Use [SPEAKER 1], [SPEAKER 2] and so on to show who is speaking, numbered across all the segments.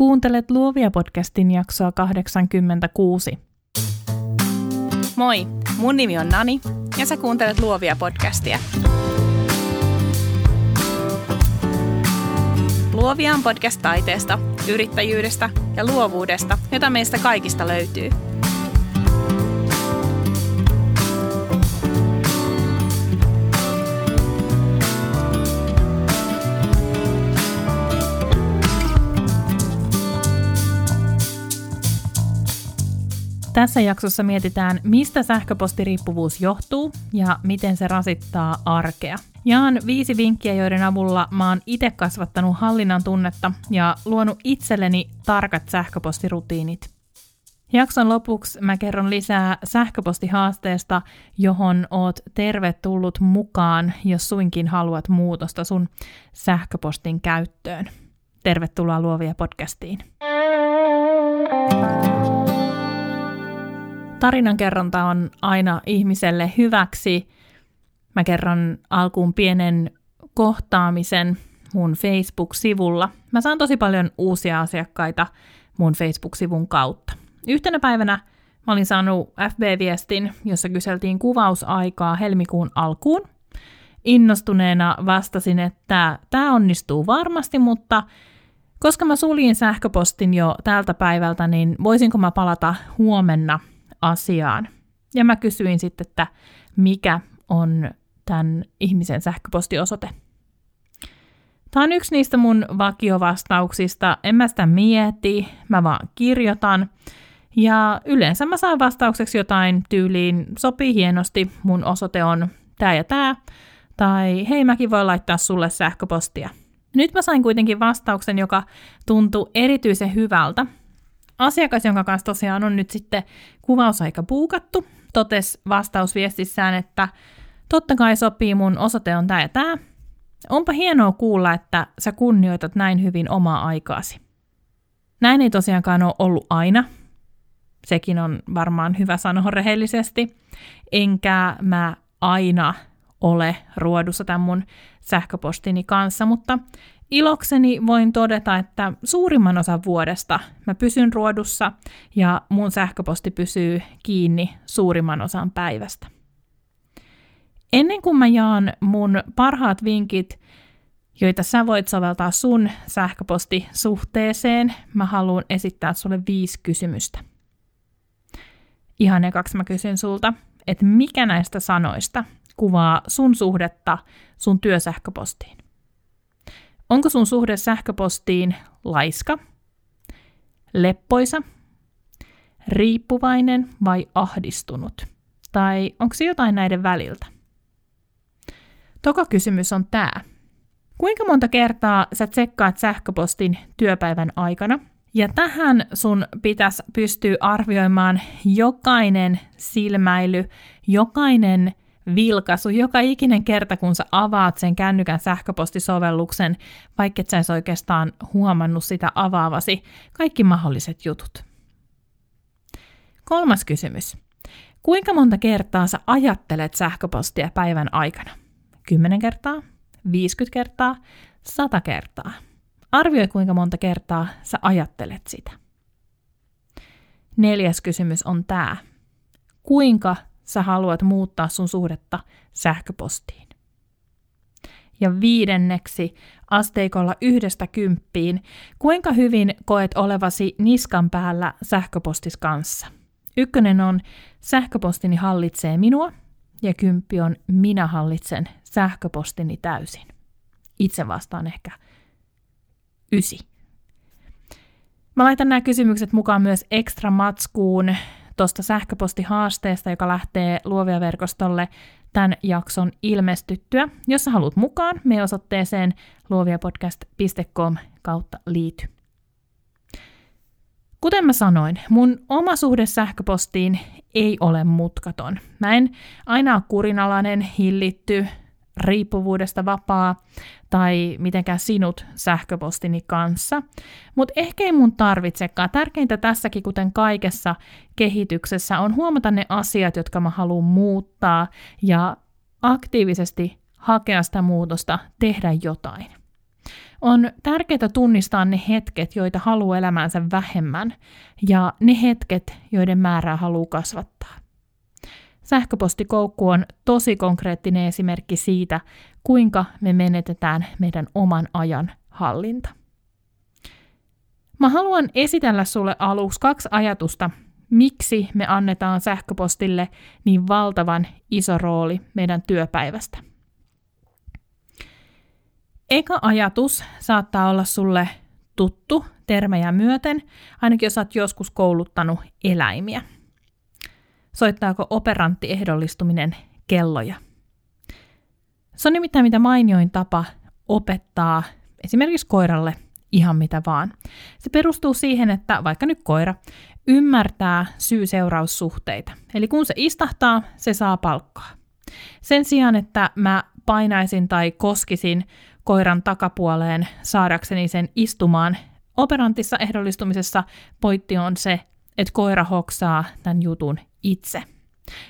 [SPEAKER 1] Kuuntelet Luovia podcastin jaksoa 86.
[SPEAKER 2] Moi, mun nimi on Nani ja sä kuuntelet Luovia podcastia. Luovia on podcast taiteesta, yrittäjyydestä ja luovuudesta, jota meistä kaikista löytyy –
[SPEAKER 1] Tässä jaksossa mietitään, mistä sähköpostiriippuvuus johtuu ja miten se rasittaa arkea. Jaan viisi vinkkiä, joiden avulla mä oon itse kasvattanut hallinnan tunnetta ja luonut itselleni tarkat sähköpostirutiinit. Jakson lopuksi mä kerron lisää sähköpostihaasteesta, johon oot tervetullut mukaan, jos suinkin haluat muutosta sun sähköpostin käyttöön. Tervetuloa Luovia podcastiin. Tarinankerronta on aina ihmiselle hyväksi. Mä kerron alkuun pienen kohtaamisen mun Facebook-sivulla. Mä saan tosi paljon uusia asiakkaita mun Facebook-sivun kautta. Yhtenä päivänä mä olin saanut FB-viestin, jossa kyseltiin kuvausaikaa helmikuun alkuun. Innostuneena vastasin, että tämä onnistuu varmasti, mutta koska mä suljin sähköpostin jo tältä päivältä, niin voisinko mä palata huomenna asiaan. Ja mä kysyin sitten, että mikä on tämän ihmisen sähköpostiosoite. Tämä on yksi niistä mun vakiovastauksista. En mä sitä mieti, mä vaan kirjoitan. Ja yleensä mä saan vastaukseksi jotain tyyliin, sopii hienosti, mun osoite on tää ja tää, tai hei mäkin voin laittaa sulle sähköpostia. Nyt mä sain kuitenkin vastauksen, joka tuntui erityisen hyvältä, Asiakas, jonka kanssa tosiaan on nyt sitten kuvausaika puukattu, totesi vastausviestissään, että totta kai sopii, mun osoite on tämä ja tämä. Onpa hienoa kuulla, että sä kunnioitat näin hyvin omaa aikaasi. Näin ei tosiaankaan ole ollut aina. Sekin on varmaan hyvä sanoa rehellisesti. Enkä mä aina ole ruodussa tämän mun sähköpostini kanssa, mutta Ilokseni voin todeta, että suurimman osan vuodesta mä pysyn ruodussa ja mun sähköposti pysyy kiinni suurimman osan päivästä. Ennen kuin mä jaan mun parhaat vinkit, joita sä voit soveltaa sun sähköpostisuhteeseen, mä haluan esittää sulle viisi kysymystä. Ihan ekaksi mä kysyn sulta, että mikä näistä sanoista kuvaa sun suhdetta sun työsähköpostiin? Onko sun suhde sähköpostiin laiska, leppoisa, riippuvainen vai ahdistunut? Tai onko se jotain näiden väliltä? Toka kysymys on tämä. Kuinka monta kertaa sä tsekkaat sähköpostin työpäivän aikana? Ja tähän sun pitäisi pystyä arvioimaan jokainen silmäily, jokainen vilkaisu joka ikinen kerta, kun sä avaat sen kännykän sähköpostisovelluksen, vaikka et sä oikeastaan huomannut sitä avaavasi, kaikki mahdolliset jutut. Kolmas kysymys. Kuinka monta kertaa sä ajattelet sähköpostia päivän aikana? 10 kertaa? 50 kertaa? 100 kertaa? Arvioi kuinka monta kertaa sä ajattelet sitä. Neljäs kysymys on tämä. Kuinka sä haluat muuttaa sun suhdetta sähköpostiin. Ja viidenneksi, asteikolla yhdestä kymppiin, kuinka hyvin koet olevasi niskan päällä sähköpostis kanssa? Ykkönen on sähköpostini hallitsee minua ja kymppi on minä hallitsen sähköpostini täysin. Itse vastaan ehkä ysi. Mä laitan nämä kysymykset mukaan myös ekstra matskuun tuosta sähköpostihaasteesta, joka lähtee Luovia verkostolle tämän jakson ilmestyttyä. Jos sä haluat mukaan, me osoitteeseen luoviapodcast.com kautta liity. Kuten mä sanoin, mun oma suhde sähköpostiin ei ole mutkaton. Mä en aina ole kurinalainen, hillitty, riippuvuudesta vapaa tai mitenkään sinut sähköpostini kanssa. Mutta ehkä ei mun tarvitsekaan. Tärkeintä tässäkin, kuten kaikessa kehityksessä, on huomata ne asiat, jotka mä haluan muuttaa ja aktiivisesti hakea sitä muutosta, tehdä jotain. On tärkeää tunnistaa ne hetket, joita haluaa elämäänsä vähemmän, ja ne hetket, joiden määrää haluaa kasvattaa. Sähköpostikoukku on tosi konkreettinen esimerkki siitä, kuinka me menetetään meidän oman ajan hallinta. Mä haluan esitellä sulle aluksi kaksi ajatusta, miksi me annetaan sähköpostille niin valtavan iso rooli meidän työpäivästä. Eka ajatus saattaa olla sulle tuttu termejä myöten, ainakin jos olet joskus kouluttanut eläimiä. Soittaako operantti ehdollistuminen kelloja? Se on nimittäin mitä mainioin tapa opettaa esimerkiksi koiralle ihan mitä vaan. Se perustuu siihen, että vaikka nyt koira ymmärtää syy-seuraussuhteita. Eli kun se istahtaa, se saa palkkaa. Sen sijaan, että mä painaisin tai koskisin koiran takapuoleen saadakseni sen istumaan, operantissa ehdollistumisessa pointti on se, että koira hoksaa tämän jutun itse.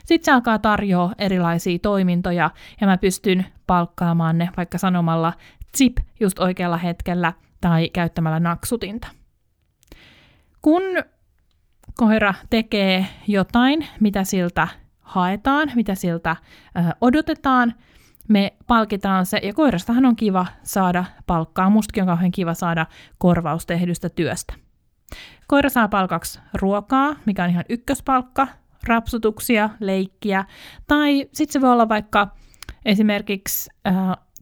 [SPEAKER 1] Sitten se alkaa tarjoa erilaisia toimintoja ja mä pystyn palkkaamaan ne vaikka sanomalla zip just oikealla hetkellä tai käyttämällä naksutinta. Kun koira tekee jotain, mitä siltä haetaan, mitä siltä ö, odotetaan, me palkitaan se, ja koirastahan on kiva saada palkkaa, mustakin on kauhean kiva saada korvaus tehdystä työstä. Koira saa palkaksi ruokaa, mikä on ihan ykköspalkka, rapsutuksia, leikkiä, tai sitten se voi olla vaikka esimerkiksi äh,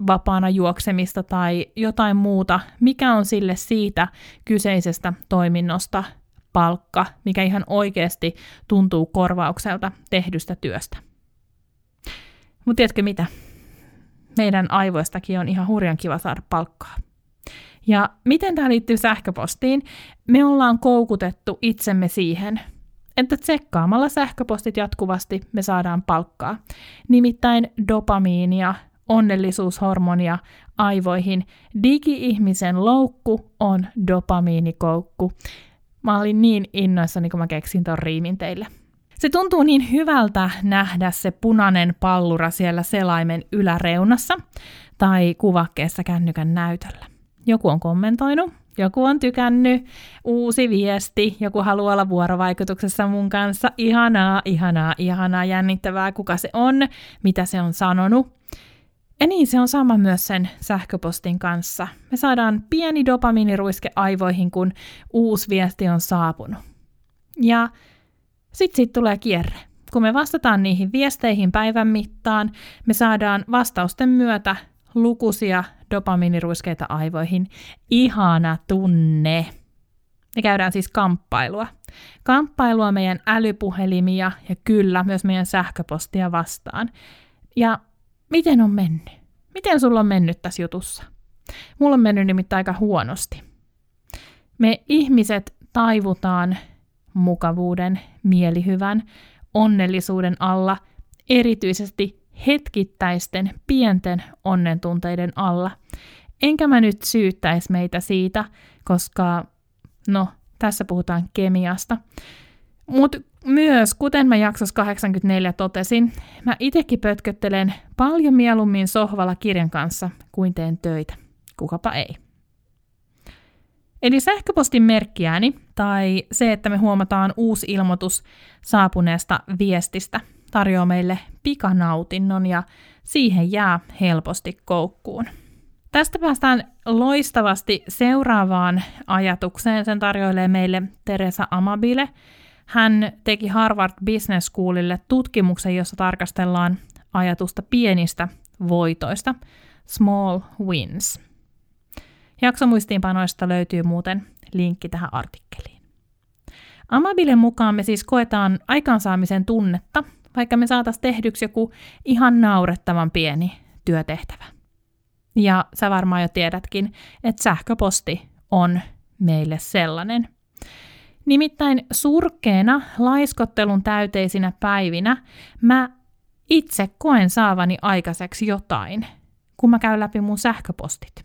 [SPEAKER 1] vapaana juoksemista tai jotain muuta, mikä on sille siitä kyseisestä toiminnosta palkka, mikä ihan oikeasti tuntuu korvaukselta tehdystä työstä. Mutta tiedätkö mitä? Meidän aivoistakin on ihan hurjan kiva saada palkkaa. Ja miten tämä liittyy sähköpostiin? Me ollaan koukutettu itsemme siihen, että tsekkaamalla sähköpostit jatkuvasti me saadaan palkkaa. Nimittäin dopamiinia, onnellisuushormonia aivoihin. Digi-ihmisen loukku on dopamiinikoukku. Mä olin niin innoissani, kun mä keksin ton riimin teille. Se tuntuu niin hyvältä nähdä se punainen pallura siellä selaimen yläreunassa tai kuvakkeessa kännykän näytöllä. Joku on kommentoinut, joku on tykännyt, uusi viesti, joku haluaa olla vuorovaikutuksessa mun kanssa. Ihanaa, ihanaa, ihanaa, jännittävää, kuka se on, mitä se on sanonut. Ja niin se on sama myös sen sähköpostin kanssa. Me saadaan pieni dopamiiniruiske aivoihin, kun uusi viesti on saapunut. Ja sitten siitä tulee kierre. Kun me vastataan niihin viesteihin päivän mittaan, me saadaan vastausten myötä lukuisia dopamiiniruiskeita aivoihin. Ihana tunne. Me käydään siis kamppailua. Kamppailua meidän älypuhelimia ja kyllä myös meidän sähköpostia vastaan. Ja miten on mennyt? Miten sulla on mennyt tässä jutussa? Mulla on mennyt nimittäin aika huonosti. Me ihmiset taivutaan mukavuuden, mielihyvän, onnellisuuden alla, erityisesti hetkittäisten pienten onnentunteiden alla. Enkä mä nyt syyttäisi meitä siitä, koska, no, tässä puhutaan kemiasta. Mutta myös, kuten mä jaksossa 84 totesin, mä itekin pötköttelen paljon mieluummin sohvalla kirjan kanssa kuin teen töitä. Kukapa ei. Eli sähköpostin merkkiääni tai se, että me huomataan uusi ilmoitus saapuneesta viestistä, tarjoaa meille pikanautinnon ja siihen jää helposti koukkuun. Tästä päästään loistavasti seuraavaan ajatukseen. Sen tarjoilee meille Teresa Amabile. Hän teki Harvard Business Schoolille tutkimuksen, jossa tarkastellaan ajatusta pienistä voitoista, small wins. Jaksomuistiinpanoista löytyy muuten linkki tähän artikkeliin. Amabilen mukaan me siis koetaan aikaansaamisen tunnetta, vaikka me saataisiin tehdyksi joku ihan naurettavan pieni työtehtävä. Ja sä varmaan jo tiedätkin, että sähköposti on meille sellainen. Nimittäin surkeena laiskottelun täyteisinä päivinä mä itse koen saavani aikaiseksi jotain, kun mä käyn läpi mun sähköpostit.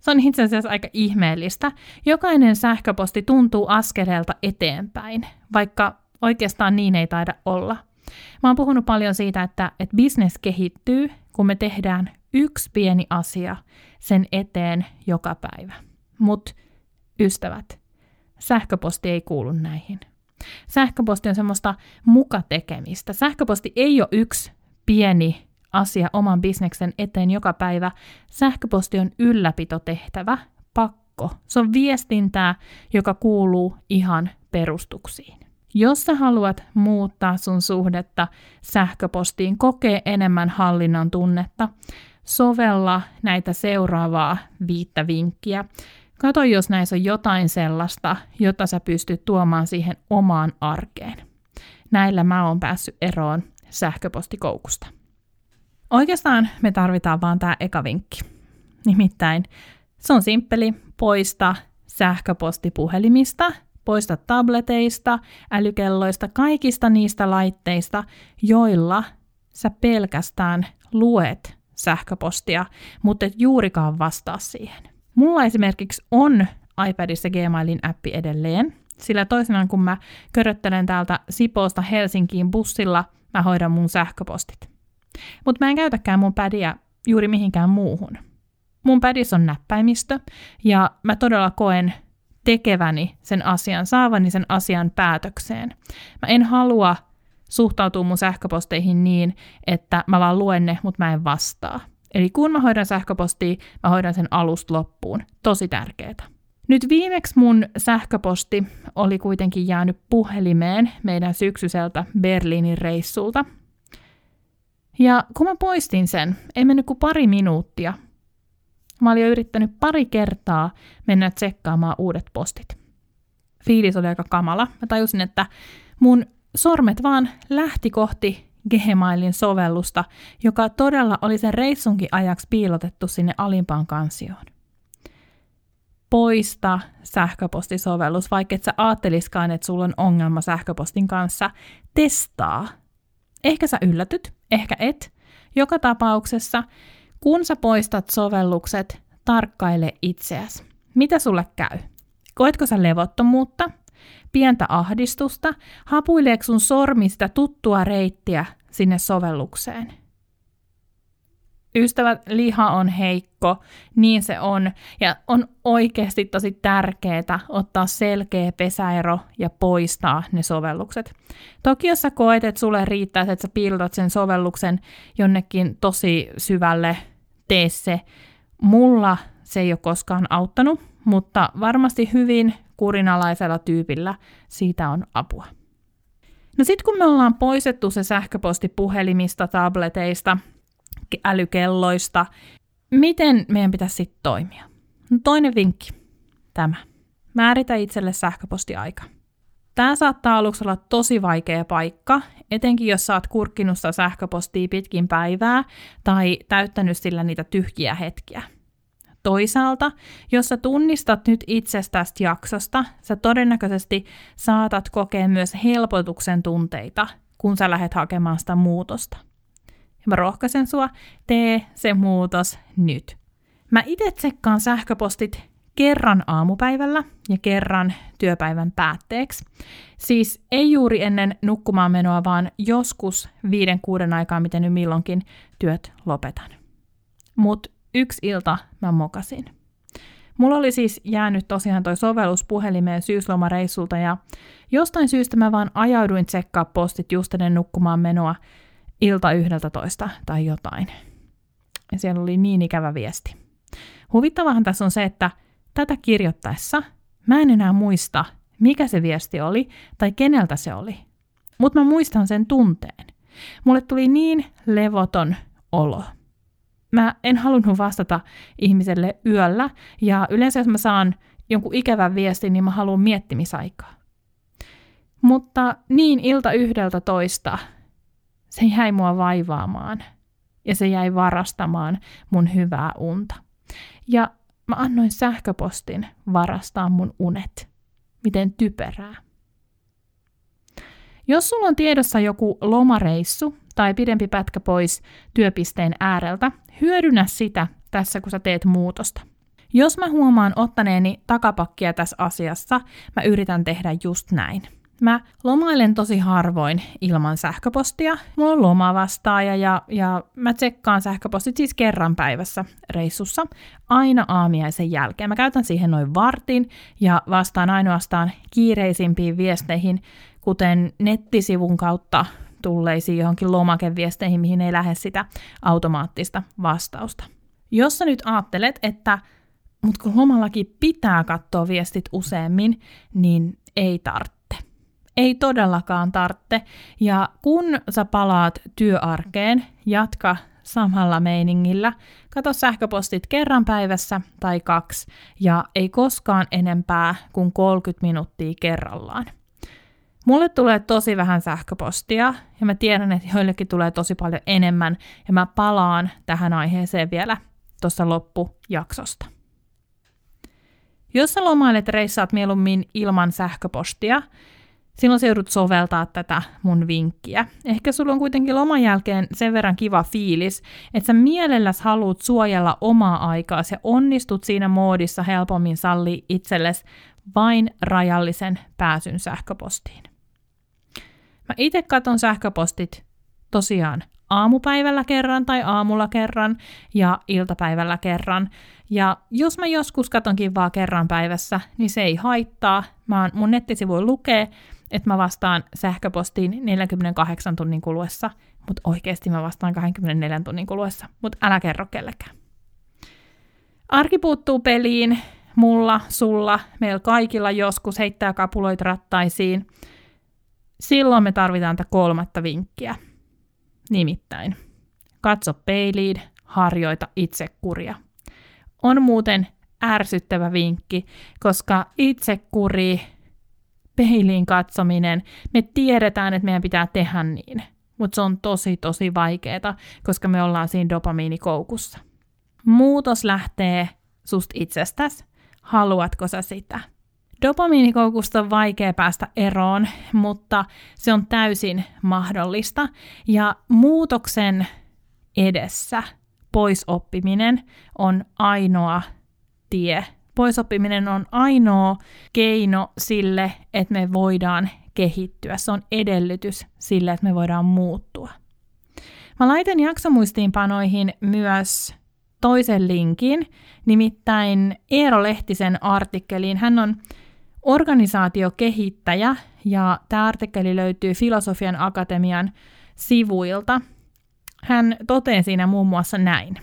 [SPEAKER 1] Se on itse asiassa aika ihmeellistä. Jokainen sähköposti tuntuu askeleelta eteenpäin, vaikka oikeastaan niin ei taida olla. Mä oon puhunut paljon siitä, että, että business kehittyy, kun me tehdään yksi pieni asia sen eteen joka päivä. Mutta ystävät, sähköposti ei kuulu näihin. Sähköposti on semmoista mukatekemistä. Sähköposti ei ole yksi pieni asia oman bisneksen eteen joka päivä. Sähköposti on ylläpitotehtävä, pakko. Se on viestintää, joka kuuluu ihan perustuksiin. Jos sä haluat muuttaa sun suhdetta sähköpostiin, kokee enemmän hallinnan tunnetta, sovella näitä seuraavaa viittä vinkkiä. Kato, jos näissä on jotain sellaista, jota sä pystyt tuomaan siihen omaan arkeen. Näillä mä oon päässyt eroon sähköpostikoukusta. Oikeastaan me tarvitaan vaan tämä eka vinkki. Nimittäin se on simppeli, poista sähköposti puhelimista, poista tableteista, älykelloista, kaikista niistä laitteista, joilla sä pelkästään luet sähköpostia, mutta et juurikaan vastaa siihen. Mulla esimerkiksi on iPadissa Gmailin appi edelleen, sillä toisenaan kun mä köröttelen täältä Sipoosta Helsinkiin bussilla, mä hoidan mun sähköpostit. Mutta mä en käytäkään mun pädiä juuri mihinkään muuhun. Mun pädissä on näppäimistö, ja mä todella koen tekeväni sen asian, saavani sen asian päätökseen. Mä en halua suhtautua mun sähköposteihin niin, että mä vaan luen ne, mutta mä en vastaa. Eli kun mä hoidan sähköpostia, mä hoidan sen alusta loppuun. Tosi tärkeää. Nyt viimeksi mun sähköposti oli kuitenkin jäänyt puhelimeen meidän syksyiseltä Berliinin reissulta. Ja kun mä poistin sen, ei mennyt kuin pari minuuttia. Mä olin jo yrittänyt pari kertaa mennä tsekkaamaan uudet postit. Fiilis oli aika kamala. Mä tajusin, että mun sormet vaan lähti kohti Gmailin sovellusta, joka todella oli sen reissunkin ajaksi piilotettu sinne alimpaan kansioon. Poista sähköpostisovellus, vaikka et sä ajatteliskaan, että sulla on ongelma sähköpostin kanssa. Testaa. Ehkä sä yllätyt, ehkä et. Joka tapauksessa, kun sä poistat sovellukset, tarkkaile itseäsi. Mitä sulle käy? Koetko sä levottomuutta? pientä ahdistusta, hapuileeko sun sormi sitä tuttua reittiä sinne sovellukseen. Ystävät, liha on heikko, niin se on, ja on oikeasti tosi tärkeää ottaa selkeä pesäero ja poistaa ne sovellukset. Toki jos sä koet, että sulle riittää, että sä piilotat sen sovelluksen jonnekin tosi syvälle, tee se. Mulla se ei ole koskaan auttanut, mutta varmasti hyvin kurinalaisella tyypillä siitä on apua. No sitten kun me ollaan poistettu se sähköposti puhelimista, tableteista, älykelloista, miten meidän pitäisi sitten toimia? No toinen vinkki, tämä. Määritä itselle sähköpostiaika. Tämä saattaa aluksi olla tosi vaikea paikka, etenkin jos oot kurkkinut sähköpostia pitkin päivää tai täyttänyt sillä niitä tyhjiä hetkiä. Toisaalta, jos sä tunnistat nyt itsestäsi jaksosta, sä todennäköisesti saatat kokea myös helpotuksen tunteita, kun sä lähdet hakemaan sitä muutosta. Mä rohkaisen sua, tee se muutos nyt. Mä itse tsekkaan sähköpostit kerran aamupäivällä ja kerran työpäivän päätteeksi. Siis ei juuri ennen nukkumaan menoa, vaan joskus viiden kuuden aikaa, miten nyt milloinkin työt lopetan. Mutta yksi ilta mä mokasin. Mulla oli siis jäänyt tosiaan toi sovellus puhelimeen syyslomareissulta ja jostain syystä mä vaan ajauduin tsekkaa postit just ennen nukkumaan menoa ilta yhdeltä toista tai jotain. Ja siellä oli niin ikävä viesti. Huvittavahan tässä on se, että tätä kirjoittaessa mä en enää muista, mikä se viesti oli tai keneltä se oli. Mutta mä muistan sen tunteen. Mulle tuli niin levoton olo mä en halunnut vastata ihmiselle yöllä, ja yleensä jos mä saan jonkun ikävän viestin, niin mä haluan miettimisaikaa. Mutta niin ilta yhdeltä toista se jäi mua vaivaamaan ja se jäi varastamaan mun hyvää unta. Ja mä annoin sähköpostin varastaa mun unet. Miten typerää. Jos sulla on tiedossa joku lomareissu tai pidempi pätkä pois työpisteen ääreltä, hyödynnä sitä tässä, kun sä teet muutosta. Jos mä huomaan ottaneeni takapakkia tässä asiassa, mä yritän tehdä just näin. Mä lomailen tosi harvoin ilman sähköpostia. Mulla on lomavastaaja ja, ja mä tsekkaan sähköpostit siis kerran päivässä reissussa aina aamiaisen jälkeen. Mä käytän siihen noin vartin ja vastaan ainoastaan kiireisimpiin viesteihin, kuten nettisivun kautta tulleisiin johonkin lomakeviesteihin, mihin ei lähde sitä automaattista vastausta. Jos sä nyt ajattelet, että mutta kun lomallakin pitää katsoa viestit useammin, niin ei tarvitse. Ei todellakaan tarvitse. Ja kun sä palaat työarkeen, jatka samalla meiningillä. Kato sähköpostit kerran päivässä tai kaksi, ja ei koskaan enempää kuin 30 minuuttia kerrallaan. Mulle tulee tosi vähän sähköpostia, ja mä tiedän, että joillekin tulee tosi paljon enemmän, ja mä palaan tähän aiheeseen vielä tuossa loppujaksosta. Jos sä lomailet reissaat mieluummin ilman sähköpostia, silloin sä joudut soveltaa tätä mun vinkkiä. Ehkä sulla on kuitenkin loman jälkeen sen verran kiva fiilis, että sä mielelläs haluat suojella omaa aikaa ja onnistut siinä moodissa helpommin salli itsellesi vain rajallisen pääsyn sähköpostiin. Mä itse katon sähköpostit tosiaan aamupäivällä kerran tai aamulla kerran ja iltapäivällä kerran. Ja jos mä joskus katonkin vaan kerran päivässä, niin se ei haittaa. Mä oon, mun nettisivu lukee, että mä vastaan sähköpostiin 48 tunnin kuluessa, mutta oikeasti mä vastaan 24 tunnin kuluessa, mutta älä kerro kellekään. Arki puuttuu peliin, mulla, sulla, meillä kaikilla joskus heittää kapuloita rattaisiin. Silloin me tarvitaan tätä kolmatta vinkkiä. Nimittäin, katso peiliin, harjoita itsekuria. On muuten ärsyttävä vinkki, koska itsekuri peiliin katsominen, me tiedetään, että meidän pitää tehdä niin, mutta se on tosi tosi vaikeaa, koska me ollaan siinä dopamiinikoukussa. Muutos lähtee sust itsestäsi. Haluatko sä sitä? Dopamiinikoukusta on vaikea päästä eroon, mutta se on täysin mahdollista. Ja muutoksen edessä poisoppiminen on ainoa tie poisoppiminen on ainoa keino sille, että me voidaan kehittyä. Se on edellytys sille, että me voidaan muuttua. Mä laitan jaksomuistiinpanoihin myös toisen linkin, nimittäin Eero Lehtisen artikkeliin. Hän on organisaatiokehittäjä ja tämä artikkeli löytyy Filosofian Akatemian sivuilta. Hän toteaa siinä muun muassa näin.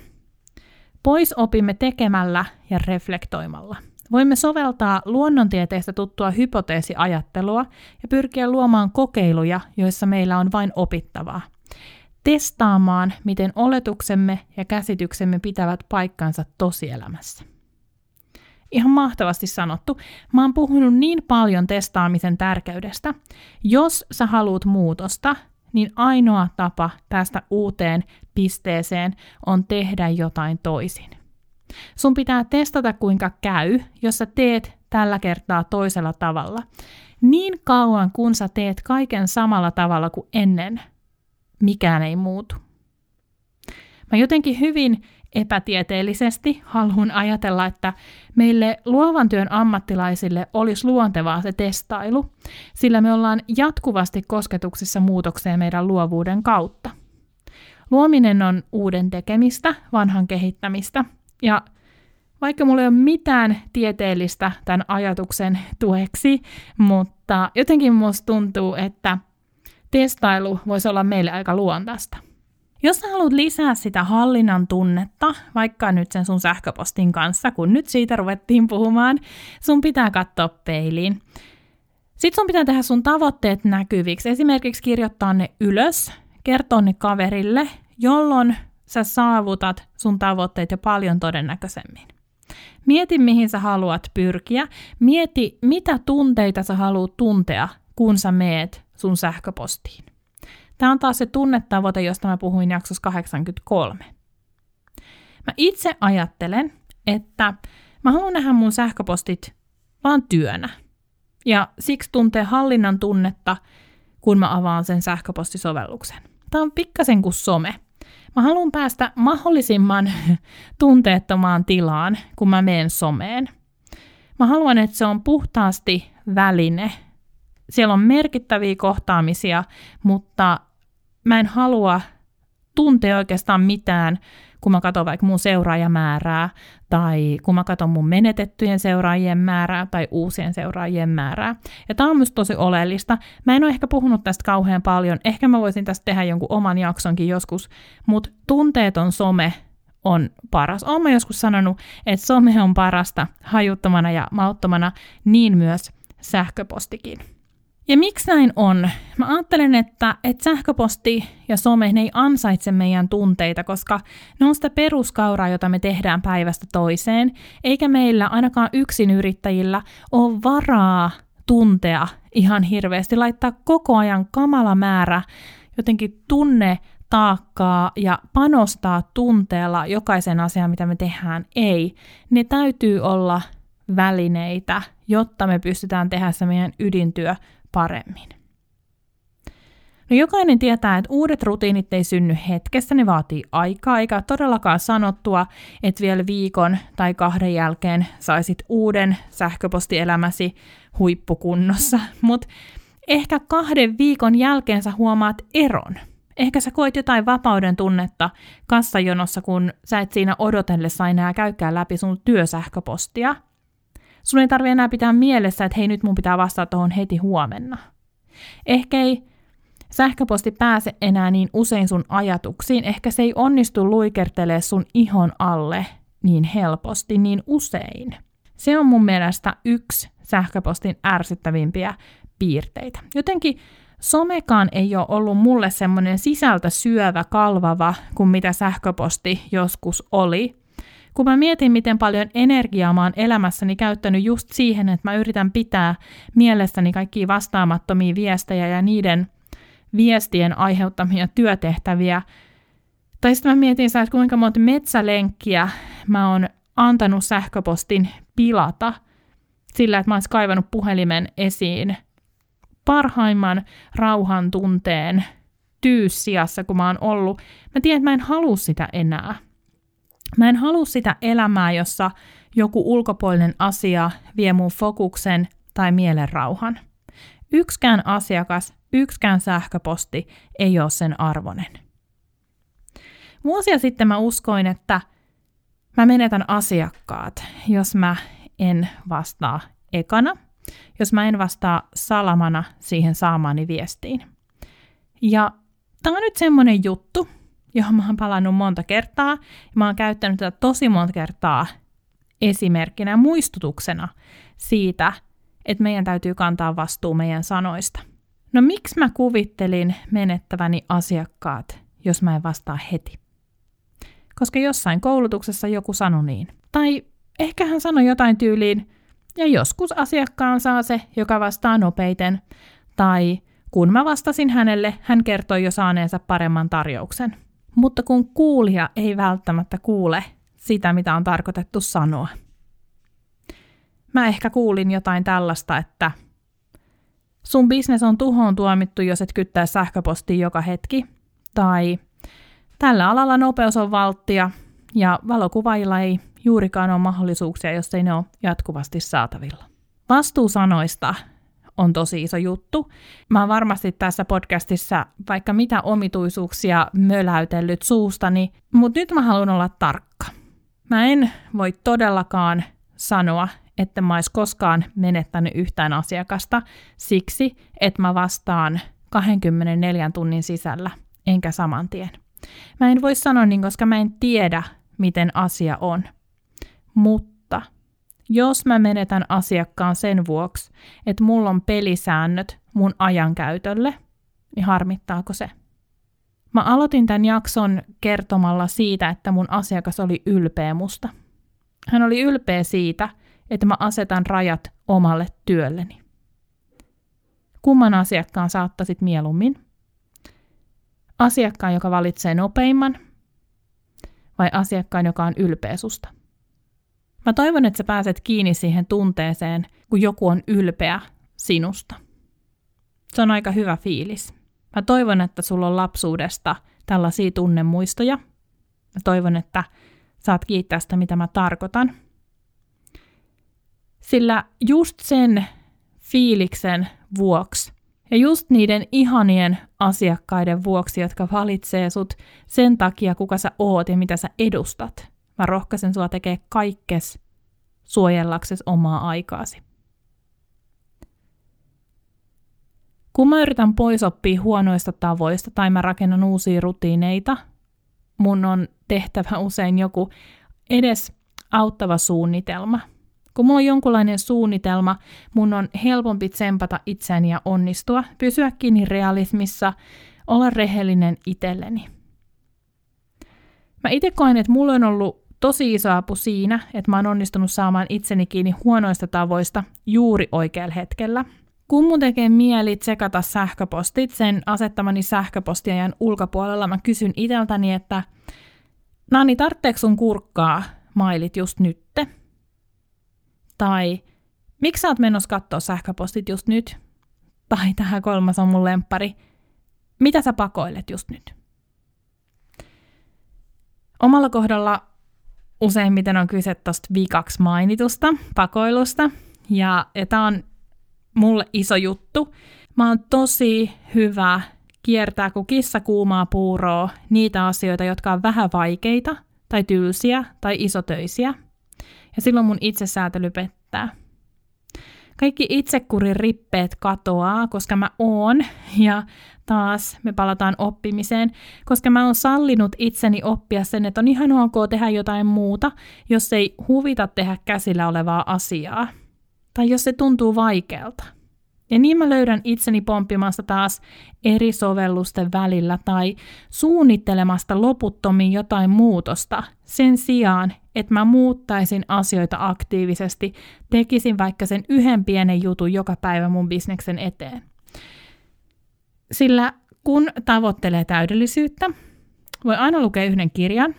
[SPEAKER 1] Pois opimme tekemällä ja reflektoimalla. Voimme soveltaa luonnontieteestä tuttua hypoteesiajattelua ja pyrkiä luomaan kokeiluja, joissa meillä on vain opittavaa. Testaamaan, miten oletuksemme ja käsityksemme pitävät paikkansa tosielämässä. Ihan mahtavasti sanottu. Mä oon puhunut niin paljon testaamisen tärkeydestä. Jos sä haluat muutosta, niin ainoa tapa päästä uuteen pisteeseen on tehdä jotain toisin. Sun pitää testata kuinka käy, jos sä teet tällä kertaa toisella tavalla. Niin kauan kun sä teet kaiken samalla tavalla kuin ennen, mikään ei muutu. Mä jotenkin hyvin epätieteellisesti haluan ajatella, että meille luovan työn ammattilaisille olisi luontevaa se testailu, sillä me ollaan jatkuvasti kosketuksissa muutokseen meidän luovuuden kautta. Luominen on uuden tekemistä, vanhan kehittämistä, ja vaikka mulla ei ole mitään tieteellistä tämän ajatuksen tueksi, mutta jotenkin musta tuntuu, että testailu voisi olla meille aika luontaista. Jos sä haluat lisää sitä hallinnan tunnetta, vaikka nyt sen sun sähköpostin kanssa, kun nyt siitä ruvettiin puhumaan, sun pitää katsoa peiliin. Sitten sun pitää tehdä sun tavoitteet näkyviksi. Esimerkiksi kirjoittaa ne ylös, kertoa ne kaverille, jolloin sä saavutat sun tavoitteet jo paljon todennäköisemmin. Mieti, mihin sä haluat pyrkiä. Mieti, mitä tunteita sä haluat tuntea, kun sä meet sun sähköpostiin. Tämä on taas se tunnetavoite, josta mä puhuin jaksossa 83. Mä itse ajattelen, että mä haluan nähdä mun sähköpostit vaan työnä. Ja siksi tuntee hallinnan tunnetta, kun mä avaan sen sähköpostisovelluksen. Tämä on pikkasen kuin some. Mä haluan päästä mahdollisimman tunteettomaan tilaan, kun mä menen someen. Mä haluan, että se on puhtaasti väline siellä on merkittäviä kohtaamisia, mutta mä en halua tuntea oikeastaan mitään, kun mä katson vaikka mun seuraajamäärää, tai kun mä katson mun menetettyjen seuraajien määrää, tai uusien seuraajien määrää. Ja tämä on myös tosi oleellista. Mä en ole ehkä puhunut tästä kauhean paljon, ehkä mä voisin tästä tehdä jonkun oman jaksonkin joskus, mutta tunteeton some on paras. Olen joskus sanonut, että some on parasta hajuttomana ja mauttomana, niin myös sähköpostikin. Ja miksi näin on? Mä ajattelen, että, että sähköposti ja some ne ei ansaitse meidän tunteita, koska ne on sitä peruskauraa, jota me tehdään päivästä toiseen, eikä meillä ainakaan yksin yrittäjillä ole varaa tuntea ihan hirveästi, laittaa koko ajan kamala määrä jotenkin tunne taakkaa ja panostaa tunteella jokaisen asian, mitä me tehdään. Ei. Ne täytyy olla välineitä, jotta me pystytään tehdä se meidän ydintyö paremmin. No jokainen tietää, että uudet rutiinit ei synny hetkessä, ne vaatii aikaa, eikä todellakaan sanottua, että vielä viikon tai kahden jälkeen saisit uuden sähköpostielämäsi huippukunnossa, mutta ehkä kahden viikon jälkeen sä huomaat eron. Ehkä sä koet jotain vapauden tunnetta kassajonossa, kun sä et siinä odotellessa enää käykään läpi sun työsähköpostia – Sun ei tarvi enää pitää mielessä, että hei nyt mun pitää vastata tuohon heti huomenna. Ehkä ei sähköposti pääse enää niin usein sun ajatuksiin, ehkä se ei onnistu luikertelee sun ihon alle niin helposti, niin usein. Se on mun mielestä yksi sähköpostin ärsyttävimpiä piirteitä. Jotenkin somekaan ei ole ollut mulle semmoinen sisältä syövä, kalvava kuin mitä sähköposti joskus oli kun mä mietin, miten paljon energiaa mä oon elämässäni käyttänyt just siihen, että mä yritän pitää mielessäni kaikki vastaamattomia viestejä ja niiden viestien aiheuttamia työtehtäviä. Tai sitten mä mietin, että kuinka monta metsälenkkiä mä oon antanut sähköpostin pilata sillä, että mä oon kaivannut puhelimen esiin parhaimman rauhan tunteen tyyssiassa, kun mä oon ollut. Mä tiedän, että mä en halua sitä enää. Mä en halua sitä elämää, jossa joku ulkopuolinen asia vie mun fokuksen tai mielen rauhan. Yksikään asiakas, yksikään sähköposti ei ole sen arvonen. Vuosia sitten mä uskoin, että mä menetän asiakkaat, jos mä en vastaa ekana, jos mä en vastaa salamana siihen saamaani viestiin. Ja tämä on nyt semmoinen juttu, johon mä oon palannut monta kertaa. Ja mä oon käyttänyt tätä tosi monta kertaa esimerkkinä muistutuksena siitä, että meidän täytyy kantaa vastuu meidän sanoista. No miksi mä kuvittelin menettäväni asiakkaat, jos mä en vastaa heti? Koska jossain koulutuksessa joku sanoi niin. Tai ehkä hän sanoi jotain tyyliin, ja joskus asiakkaan saa se, joka vastaa nopeiten. Tai kun mä vastasin hänelle, hän kertoi jo saaneensa paremman tarjouksen mutta kun kuulija ei välttämättä kuule sitä, mitä on tarkoitettu sanoa. Mä ehkä kuulin jotain tällaista, että sun bisnes on tuhoon tuomittu, jos et kyttää sähköpostia joka hetki, tai tällä alalla nopeus on valttia, ja valokuvailla ei juurikaan ole mahdollisuuksia, jos ei ne ole jatkuvasti saatavilla. Vastuusanoista on tosi iso juttu. Mä oon varmasti tässä podcastissa vaikka mitä omituisuuksia möläytellyt suustani, mutta nyt mä haluan olla tarkka. Mä en voi todellakaan sanoa, että mä ois koskaan menettänyt yhtään asiakasta siksi, että mä vastaan 24 tunnin sisällä, enkä saman tien. Mä en voi sanoa niin, koska mä en tiedä, miten asia on. Mutta jos mä menetän asiakkaan sen vuoksi, että mulla on pelisäännöt mun ajankäytölle, niin harmittaako se? Mä aloitin tämän jakson kertomalla siitä, että mun asiakas oli ylpeä musta. Hän oli ylpeä siitä, että mä asetan rajat omalle työlleni. Kumman asiakkaan saattaisit mieluummin? Asiakkaan, joka valitsee nopeimman, vai asiakkaan, joka on ylpeä susta? Mä toivon, että sä pääset kiinni siihen tunteeseen, kun joku on ylpeä sinusta. Se on aika hyvä fiilis. Mä toivon, että sulla on lapsuudesta tällaisia tunnemuistoja. Mä toivon, että saat kiittää sitä, mitä mä tarkoitan. Sillä just sen fiiliksen vuoksi. Ja just niiden ihanien asiakkaiden vuoksi, jotka valitsee sut sen takia, kuka sä oot ja mitä sä edustat. Mä rohkaisen sua tekee kaikkes suojellakses omaa aikaasi. Kun mä yritän pois oppia huonoista tavoista tai mä rakennan uusia rutiineita, mun on tehtävä usein joku edes auttava suunnitelma. Kun mulla on jonkunlainen suunnitelma, mun on helpompi tsempata itseäni ja onnistua, pysyä kiinni realismissa, olla rehellinen itselleni. Mä itse koen, että mulla on ollut tosi iso apu siinä, että mä oon onnistunut saamaan itseni kiinni huonoista tavoista juuri oikealla hetkellä. Kun mun tekee mieli tsekata sähköpostit sen asettamani sähköpostiajan ulkopuolella, mä kysyn iteltäni, että Nani, tarvitseeko sun kurkkaa mailit just nytte? Tai miksi sä oot menossa katsoa sähköpostit just nyt? Tai tähän kolmas on mun lempari. Mitä sä pakoilet just nyt? Omalla kohdalla useimmiten on kyse tuosta viikaksi mainitusta pakoilusta. Ja, ja tämä on mulle iso juttu. Mä oon tosi hyvä kiertää kuin kissa kuumaa puuroa niitä asioita, jotka on vähän vaikeita tai tylsiä tai isotöisiä. Ja silloin mun itsesäätely pettää. Kaikki itsekurin rippeet katoaa, koska mä oon, ja taas me palataan oppimiseen, koska mä oon sallinut itseni oppia sen, että on ihan ok tehdä jotain muuta, jos ei huvita tehdä käsillä olevaa asiaa, tai jos se tuntuu vaikealta. Ja niin mä löydän itseni pomppimasta taas eri sovellusten välillä tai suunnittelemasta loputtomiin jotain muutosta sen sijaan, että mä muuttaisin asioita aktiivisesti, tekisin vaikka sen yhden pienen jutun joka päivä mun bisneksen eteen. Sillä kun tavoittelee täydellisyyttä, voi aina lukea yhden kirjan,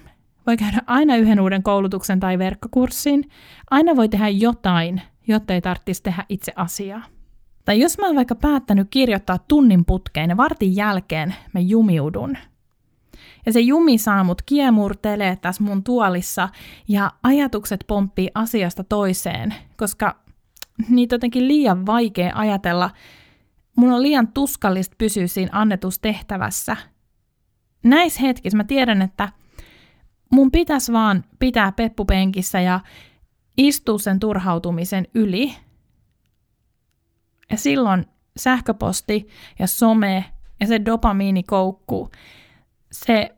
[SPEAKER 1] voi käydä aina yhden uuden koulutuksen tai verkkokurssin, aina voi tehdä jotain, jotta ei tarvitsisi tehdä itse asiaa. Tai jos mä oon vaikka päättänyt kirjoittaa tunnin putkeen ja vartin jälkeen mä jumiudun. Ja se jumi saa mut kiemurtelee tässä mun tuolissa ja ajatukset pomppii asiasta toiseen, koska niitä jotenkin liian vaikea ajatella. Mun on liian tuskallista pysyä siinä annetustehtävässä. Näissä hetkissä mä tiedän, että mun pitäisi vaan pitää peppupenkissä ja istua sen turhautumisen yli ja silloin sähköposti ja some ja se dopamiinikoukku, se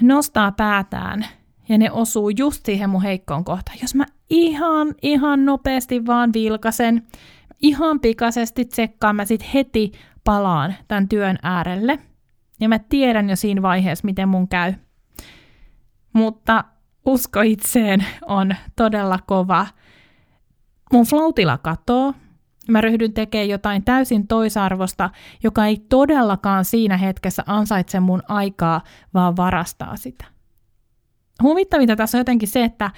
[SPEAKER 1] nostaa päätään ja ne osuu just siihen mun heikkoon kohtaan. Jos mä ihan, ihan nopeasti vaan vilkasen, ihan pikaisesti tsekkaan, mä sit heti palaan tämän työn äärelle. Ja mä tiedän jo siinä vaiheessa, miten mun käy. Mutta usko itseen on todella kova. Mun floatila katoo, mä ryhdyn tekemään jotain täysin toisarvosta, joka ei todellakaan siinä hetkessä ansaitse mun aikaa, vaan varastaa sitä. Huvittavinta tässä on jotenkin se, että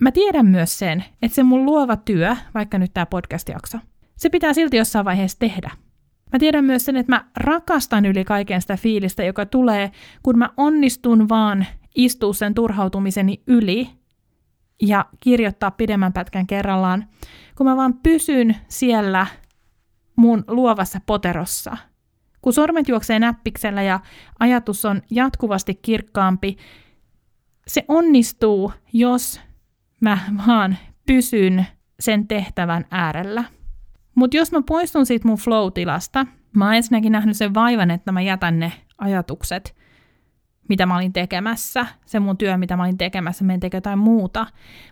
[SPEAKER 1] mä tiedän myös sen, että se mun luova työ, vaikka nyt tämä podcast-jakso, se pitää silti jossain vaiheessa tehdä. Mä tiedän myös sen, että mä rakastan yli kaiken sitä fiilistä, joka tulee, kun mä onnistun vaan istua sen turhautumiseni yli ja kirjoittaa pidemmän pätkän kerrallaan, kun mä vaan pysyn siellä mun luovassa poterossa. Kun sormet juoksee näppiksellä ja ajatus on jatkuvasti kirkkaampi, se onnistuu, jos mä vaan pysyn sen tehtävän äärellä. Mutta jos mä poistun siitä mun flow-tilasta, mä oon ensinnäkin nähnyt sen vaivan, että mä jätän ne ajatukset mitä mä olin tekemässä, se mun työ, mitä mä olin tekemässä, menen tekemään jotain muuta.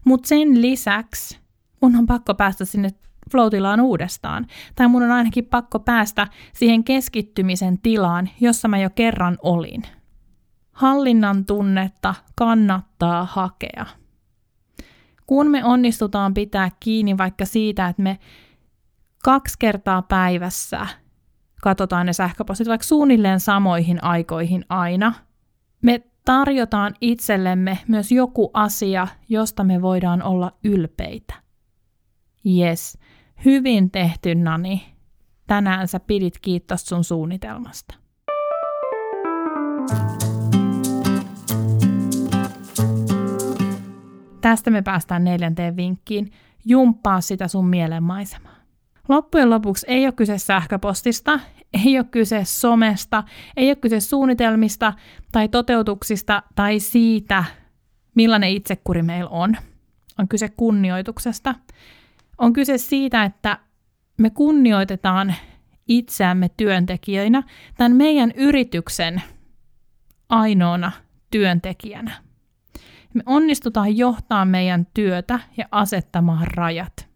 [SPEAKER 1] Mutta sen lisäksi mun on pakko päästä sinne floatilaan uudestaan. Tai mun on ainakin pakko päästä siihen keskittymisen tilaan, jossa mä jo kerran olin. Hallinnan tunnetta kannattaa hakea. Kun me onnistutaan pitää kiinni vaikka siitä, että me kaksi kertaa päivässä katsotaan ne sähköpostit vaikka suunnilleen samoihin aikoihin aina – me tarjotaan itsellemme myös joku asia, josta me voidaan olla ylpeitä. Yes, hyvin tehty Nani. Tänään sä pidit kiitos sun suunnitelmasta. Tästä me päästään neljänteen vinkkiin. Jumppaa sitä sun mielenmaisemaa. Loppujen lopuksi ei ole kyse sähköpostista, ei ole kyse somesta, ei ole kyse suunnitelmista tai toteutuksista tai siitä, millainen itsekuri meillä on. On kyse kunnioituksesta. On kyse siitä, että me kunnioitetaan itseämme työntekijöinä tämän meidän yrityksen ainoana työntekijänä. Me onnistutaan johtaa meidän työtä ja asettamaan rajat.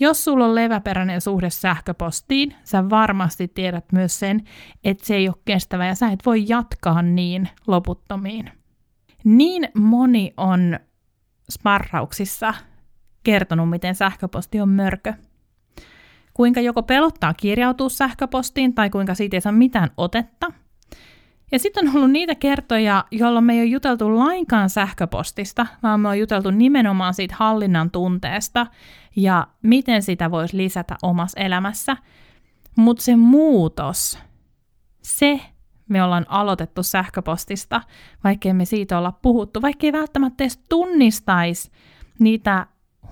[SPEAKER 1] Jos sulla on leväperäinen suhde sähköpostiin, sä varmasti tiedät myös sen, että se ei ole kestävä ja sä et voi jatkaa niin loputtomiin. Niin moni on sparrauksissa kertonut, miten sähköposti on mörkö. Kuinka joko pelottaa kirjautua sähköpostiin tai kuinka siitä ei saa mitään otetta – ja sitten on ollut niitä kertoja, jolloin me ei ole juteltu lainkaan sähköpostista, vaan me on juteltu nimenomaan siitä hallinnan tunteesta ja miten sitä voisi lisätä omassa elämässä. Mutta se muutos, se me ollaan aloitettu sähköpostista, vaikkei me siitä olla puhuttu, vaikkei välttämättä edes tunnistaisi niitä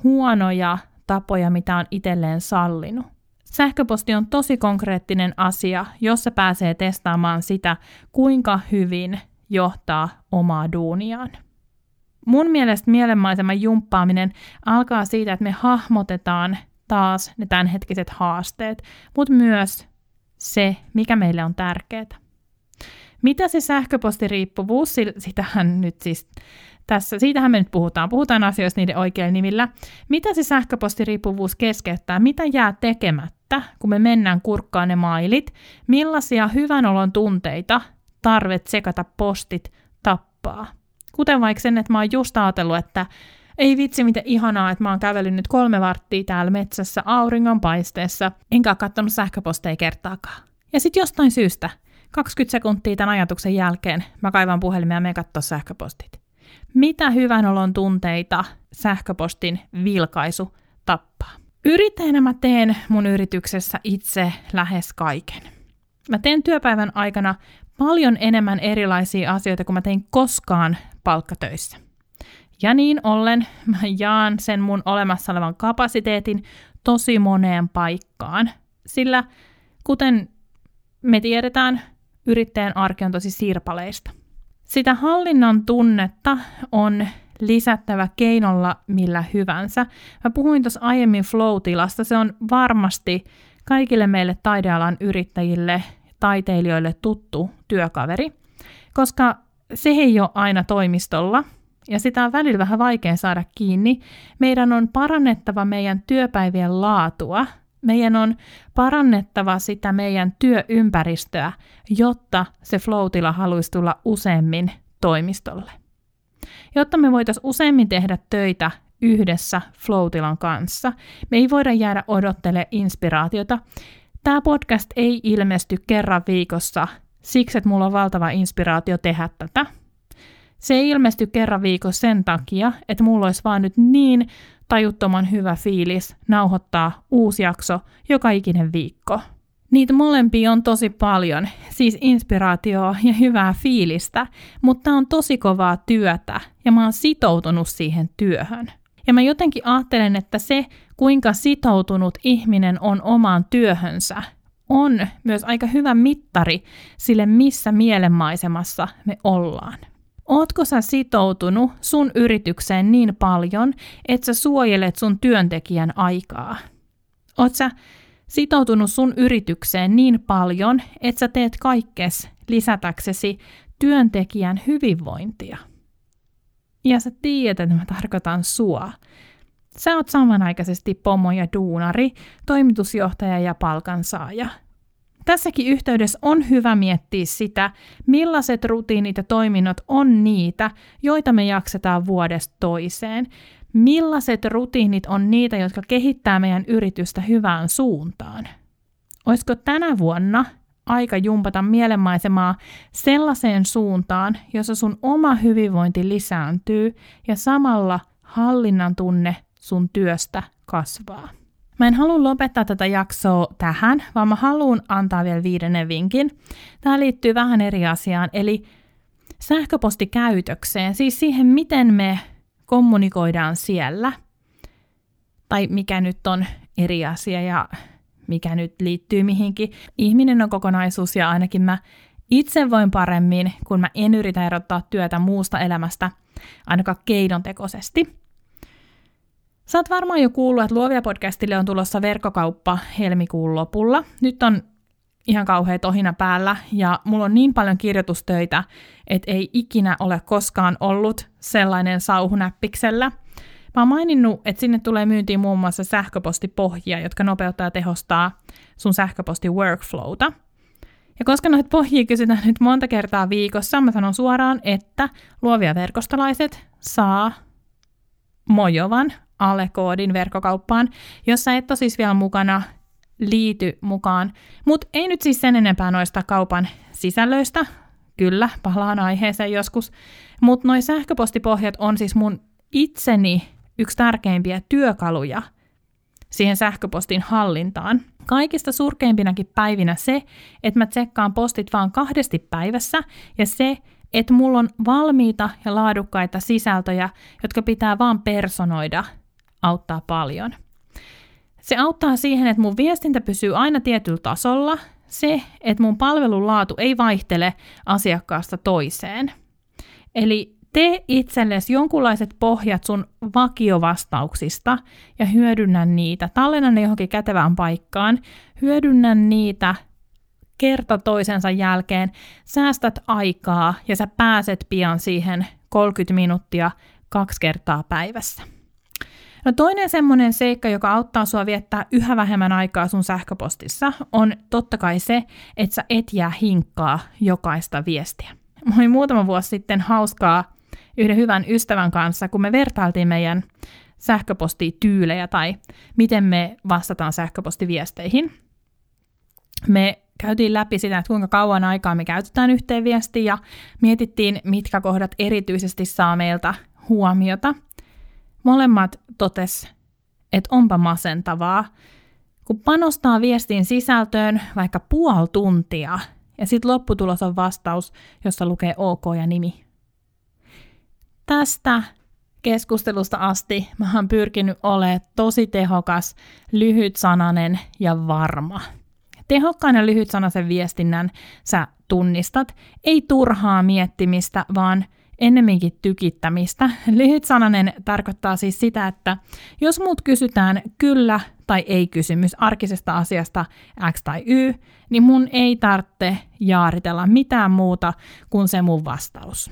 [SPEAKER 1] huonoja tapoja, mitä on itselleen sallinut. Sähköposti on tosi konkreettinen asia, jossa pääsee testaamaan sitä, kuinka hyvin johtaa omaa duuniaan. Mun mielestä mielenmaiseman jumppaaminen alkaa siitä, että me hahmotetaan taas ne tämänhetkiset haasteet, mutta myös se, mikä meille on tärkeää. Mitä se sähköpostiriippuvuus, sitähän nyt siis tässä, siitähän me nyt puhutaan, puhutaan asioista niiden oikeilla nimillä. Mitä se sähköpostiriippuvuus keskeyttää, mitä jää tekemättä, kun me mennään kurkkaan ne mailit, millaisia hyvän olon tunteita tarvet sekata postit tappaa. Kuten vaikka sen, että mä oon just ajatellut, että ei vitsi, miten ihanaa, että mä oon kävellyt nyt kolme varttia täällä metsässä auringon paisteessa, enkä ole katsonut sähköposteja kertaakaan. Ja sitten jostain syystä, 20 sekuntia tämän ajatuksen jälkeen, mä kaivan puhelimia ja me katsoa sähköpostit. Mitä hyvän olon tunteita sähköpostin vilkaisu tappaa? Yrittäjänä mä teen mun yrityksessä itse lähes kaiken. Mä teen työpäivän aikana paljon enemmän erilaisia asioita kuin mä tein koskaan palkkatöissä. Ja niin ollen mä jaan sen mun olemassa olevan kapasiteetin tosi moneen paikkaan, sillä kuten me tiedetään, yrittäjän arki on tosi sirpaleista – sitä hallinnan tunnetta on lisättävä keinolla millä hyvänsä. Mä puhuin tuossa aiemmin flow-tilasta, se on varmasti kaikille meille taidealan yrittäjille, taiteilijoille tuttu työkaveri, koska se ei ole aina toimistolla, ja sitä on välillä vähän vaikea saada kiinni. Meidän on parannettava meidän työpäivien laatua meidän on parannettava sitä meidän työympäristöä, jotta se floatila haluaisi tulla useammin toimistolle. Jotta me voitaisiin useammin tehdä töitä yhdessä floatilan kanssa, me ei voida jäädä odottelemaan inspiraatiota. Tämä podcast ei ilmesty kerran viikossa siksi, että mulla on valtava inspiraatio tehdä tätä. Se ei ilmesty kerran viikossa sen takia, että mulla olisi vaan nyt niin tajuttoman hyvä fiilis nauhoittaa uusi jakso joka ikinen viikko. Niitä molempia on tosi paljon, siis inspiraatioa ja hyvää fiilistä, mutta on tosi kovaa työtä ja mä oon sitoutunut siihen työhön. Ja mä jotenkin ajattelen, että se, kuinka sitoutunut ihminen on omaan työhönsä, on myös aika hyvä mittari sille, missä mielenmaisemassa me ollaan. Ootko sä sitoutunut sun yritykseen niin paljon, että sä suojelet sun työntekijän aikaa? Oot sä sitoutunut sun yritykseen niin paljon, että sä teet kaikkes lisätäksesi työntekijän hyvinvointia? Ja sä tiedät, että mä tarkoitan sua. Sä oot samanaikaisesti pomo ja duunari, toimitusjohtaja ja palkansaaja – Tässäkin yhteydessä on hyvä miettiä sitä, millaiset rutiinit ja toiminnot on niitä, joita me jaksetaan vuodesta toiseen. Millaiset rutiinit on niitä, jotka kehittää meidän yritystä hyvään suuntaan. Olisiko tänä vuonna aika jumpata mielenmaisemaa sellaiseen suuntaan, jossa sun oma hyvinvointi lisääntyy ja samalla hallinnan tunne sun työstä kasvaa. Mä en halua lopettaa tätä jaksoa tähän, vaan mä haluan antaa vielä viidennen vinkin. Tämä liittyy vähän eri asiaan, eli sähköpostikäytökseen, siis siihen, miten me kommunikoidaan siellä, tai mikä nyt on eri asia ja mikä nyt liittyy mihinkin. Ihminen on kokonaisuus ja ainakin mä itse voin paremmin, kun mä en yritä erottaa työtä muusta elämästä, ainakaan keidontekoisesti. Sä oot varmaan jo kuullut, että Luovia podcastille on tulossa verkkokauppa helmikuun lopulla. Nyt on ihan kauhea tohina päällä ja mulla on niin paljon kirjoitustöitä, että ei ikinä ole koskaan ollut sellainen sauhunäppiksellä. Mä oon maininnut, että sinne tulee myyntiin muun muassa sähköpostipohjia, jotka nopeuttaa ja tehostaa sun sähköposti workflowta. Ja koska noita pohjia kysytään nyt monta kertaa viikossa, mä sanon suoraan, että luovia verkostolaiset saa mojovan alekoodin verkkokauppaan. Jos sä et ole siis vielä mukana, liity mukaan. Mutta ei nyt siis sen enempää noista kaupan sisällöistä. Kyllä, palaan aiheeseen joskus. Mutta noi sähköpostipohjat on siis mun itseni yksi tärkeimpiä työkaluja siihen sähköpostin hallintaan. Kaikista surkeimpinakin päivinä se, että mä tsekkaan postit vaan kahdesti päivässä ja se, että mulla on valmiita ja laadukkaita sisältöjä, jotka pitää vaan personoida, auttaa paljon. Se auttaa siihen, että mun viestintä pysyy aina tietyllä tasolla, se, että mun palvelun laatu ei vaihtele asiakkaasta toiseen. Eli Tee itsellesi jonkunlaiset pohjat sun vakiovastauksista ja hyödynnä niitä. Tallenna ne johonkin kätevään paikkaan. Hyödynnä niitä kerta toisensa jälkeen. Säästät aikaa ja sä pääset pian siihen 30 minuuttia kaksi kertaa päivässä. No toinen semmoinen seikka, joka auttaa sua viettää yhä vähemmän aikaa sun sähköpostissa, on totta kai se, että sä et jää hinkkaa jokaista viestiä. Mä olin muutama vuosi sitten hauskaa yhden hyvän ystävän kanssa, kun me vertailtiin meidän sähköpostityylejä tai miten me vastataan sähköpostiviesteihin. Me käytiin läpi sitä, että kuinka kauan aikaa me käytetään yhteen viestiin ja mietittiin, mitkä kohdat erityisesti saa meiltä huomiota. Molemmat totes, että onpa masentavaa, kun panostaa viestin sisältöön vaikka puoli tuntia ja sitten lopputulos on vastaus, jossa lukee OK ja nimi. Tästä keskustelusta asti mä oon pyrkinyt olemaan tosi tehokas, lyhytsananen ja varma. Tehokkaan ja lyhytsanaisen viestinnän sä tunnistat, ei turhaa miettimistä, vaan ennemminkin tykittämistä. Lyhytsananen tarkoittaa siis sitä, että jos muut kysytään kyllä tai ei kysymys arkisesta asiasta X tai Y, niin mun ei tarvitse jaaritella mitään muuta kuin se mun vastaus.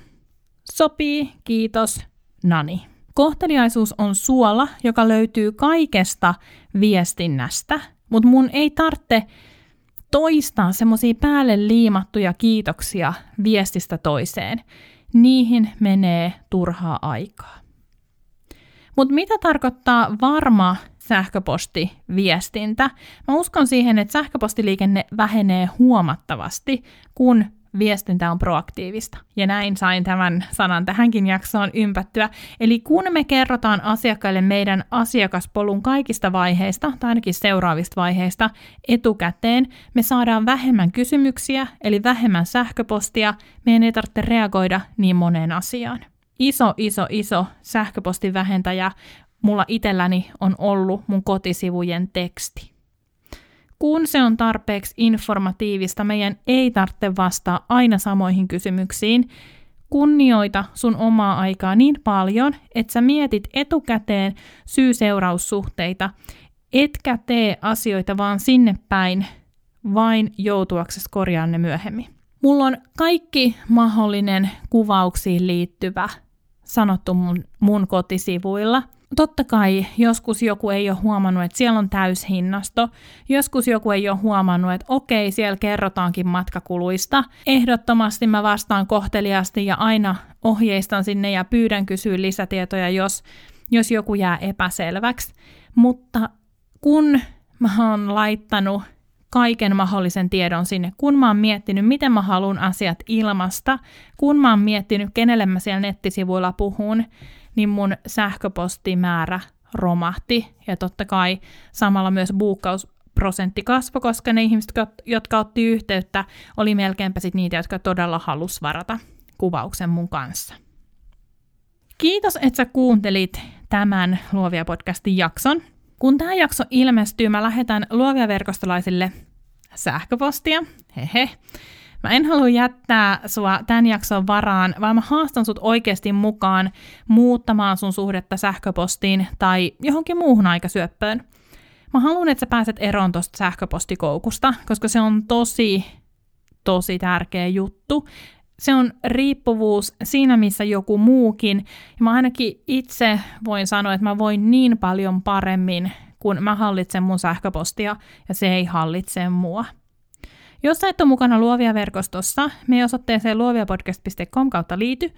[SPEAKER 1] Sopii, kiitos, nani. Kohteliaisuus on suola, joka löytyy kaikesta viestinnästä, mutta mun ei tarvitse toistaa semmoisia päälle liimattuja kiitoksia viestistä toiseen. Niihin menee turhaa aikaa. Mutta mitä tarkoittaa varma sähköpostiviestintä? Mä uskon siihen, että sähköpostiliikenne vähenee huomattavasti, kun viestintä on proaktiivista. Ja näin sain tämän sanan tähänkin jaksoon ympättyä. Eli kun me kerrotaan asiakkaille meidän asiakaspolun kaikista vaiheista, tai ainakin seuraavista vaiheista, etukäteen, me saadaan vähemmän kysymyksiä, eli vähemmän sähköpostia, meidän ei tarvitse reagoida niin moneen asiaan. Iso, iso, iso sähköpostin vähentäjä mulla itselläni on ollut mun kotisivujen teksti kun se on tarpeeksi informatiivista, meidän ei tarvitse vastaa aina samoihin kysymyksiin. Kunnioita sun omaa aikaa niin paljon, että sä mietit etukäteen syy-seuraussuhteita, etkä tee asioita vaan sinne päin, vain joutuaksesi korjaan ne myöhemmin. Mulla on kaikki mahdollinen kuvauksiin liittyvä sanottu mun, mun kotisivuilla – totta kai joskus joku ei ole huomannut, että siellä on täyshinnasto. Joskus joku ei ole huomannut, että okei, siellä kerrotaankin matkakuluista. Ehdottomasti mä vastaan kohteliasti ja aina ohjeistan sinne ja pyydän kysyä lisätietoja, jos, jos joku jää epäselväksi. Mutta kun mä oon laittanut kaiken mahdollisen tiedon sinne, kun mä oon miettinyt, miten mä haluan asiat ilmasta, kun mä oon miettinyt, kenelle mä siellä nettisivuilla puhun, niin mun sähköpostimäärä romahti. Ja totta kai samalla myös buukkausprosentti kasvoi, koska ne ihmiset, jotka otti yhteyttä, oli melkeinpä sit niitä, jotka todella halus varata kuvauksen mun kanssa. Kiitos, että sä kuuntelit tämän Luovia podcastin jakson. Kun tämä jakso ilmestyy, mä lähetän luovia verkostolaisille sähköpostia. Hehe. Mä en halua jättää sua tämän jakson varaan, vaan mä haastan sut oikeasti mukaan muuttamaan sun suhdetta sähköpostiin tai johonkin muuhun aikasyöppöön. Mä haluan, että sä pääset eroon tuosta sähköpostikoukusta, koska se on tosi, tosi tärkeä juttu. Se on riippuvuus siinä, missä joku muukin. Ja mä ainakin itse voin sanoa, että mä voin niin paljon paremmin, kun mä hallitsen mun sähköpostia ja se ei hallitse mua. Jos sä et ole mukana Luovia verkostossa, me osoitteeseen luoviapodcast.com kautta liity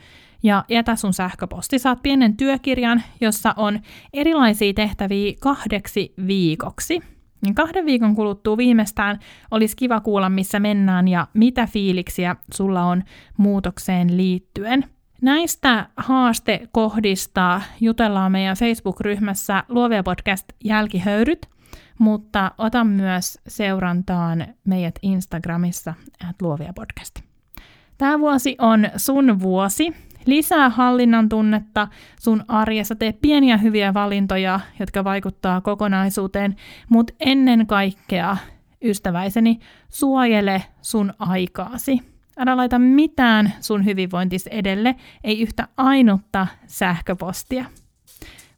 [SPEAKER 1] ja jätä sun sähköposti. Saat pienen työkirjan, jossa on erilaisia tehtäviä kahdeksi viikoksi. Niin kahden viikon kuluttua viimeistään olisi kiva kuulla, missä mennään ja mitä fiiliksiä sulla on muutokseen liittyen. Näistä haastekohdista jutellaan meidän Facebook-ryhmässä Luovia podcast jälkihöyryt – mutta ota myös seurantaan meidät Instagramissa at Luovia podcast. Tämä vuosi on sun vuosi. Lisää hallinnan tunnetta sun arjessa, tee pieniä hyviä valintoja, jotka vaikuttaa kokonaisuuteen, mutta ennen kaikkea, ystäväiseni, suojele sun aikaasi. Älä laita mitään sun hyvinvointis edelle, ei yhtä ainutta sähköpostia.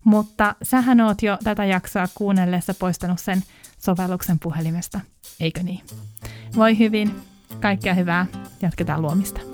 [SPEAKER 1] Mutta sähän oot jo tätä jaksoa kuunnellessa poistanut sen sovelluksen puhelimesta, eikö niin? Voi hyvin, kaikkea hyvää, jatketaan luomista.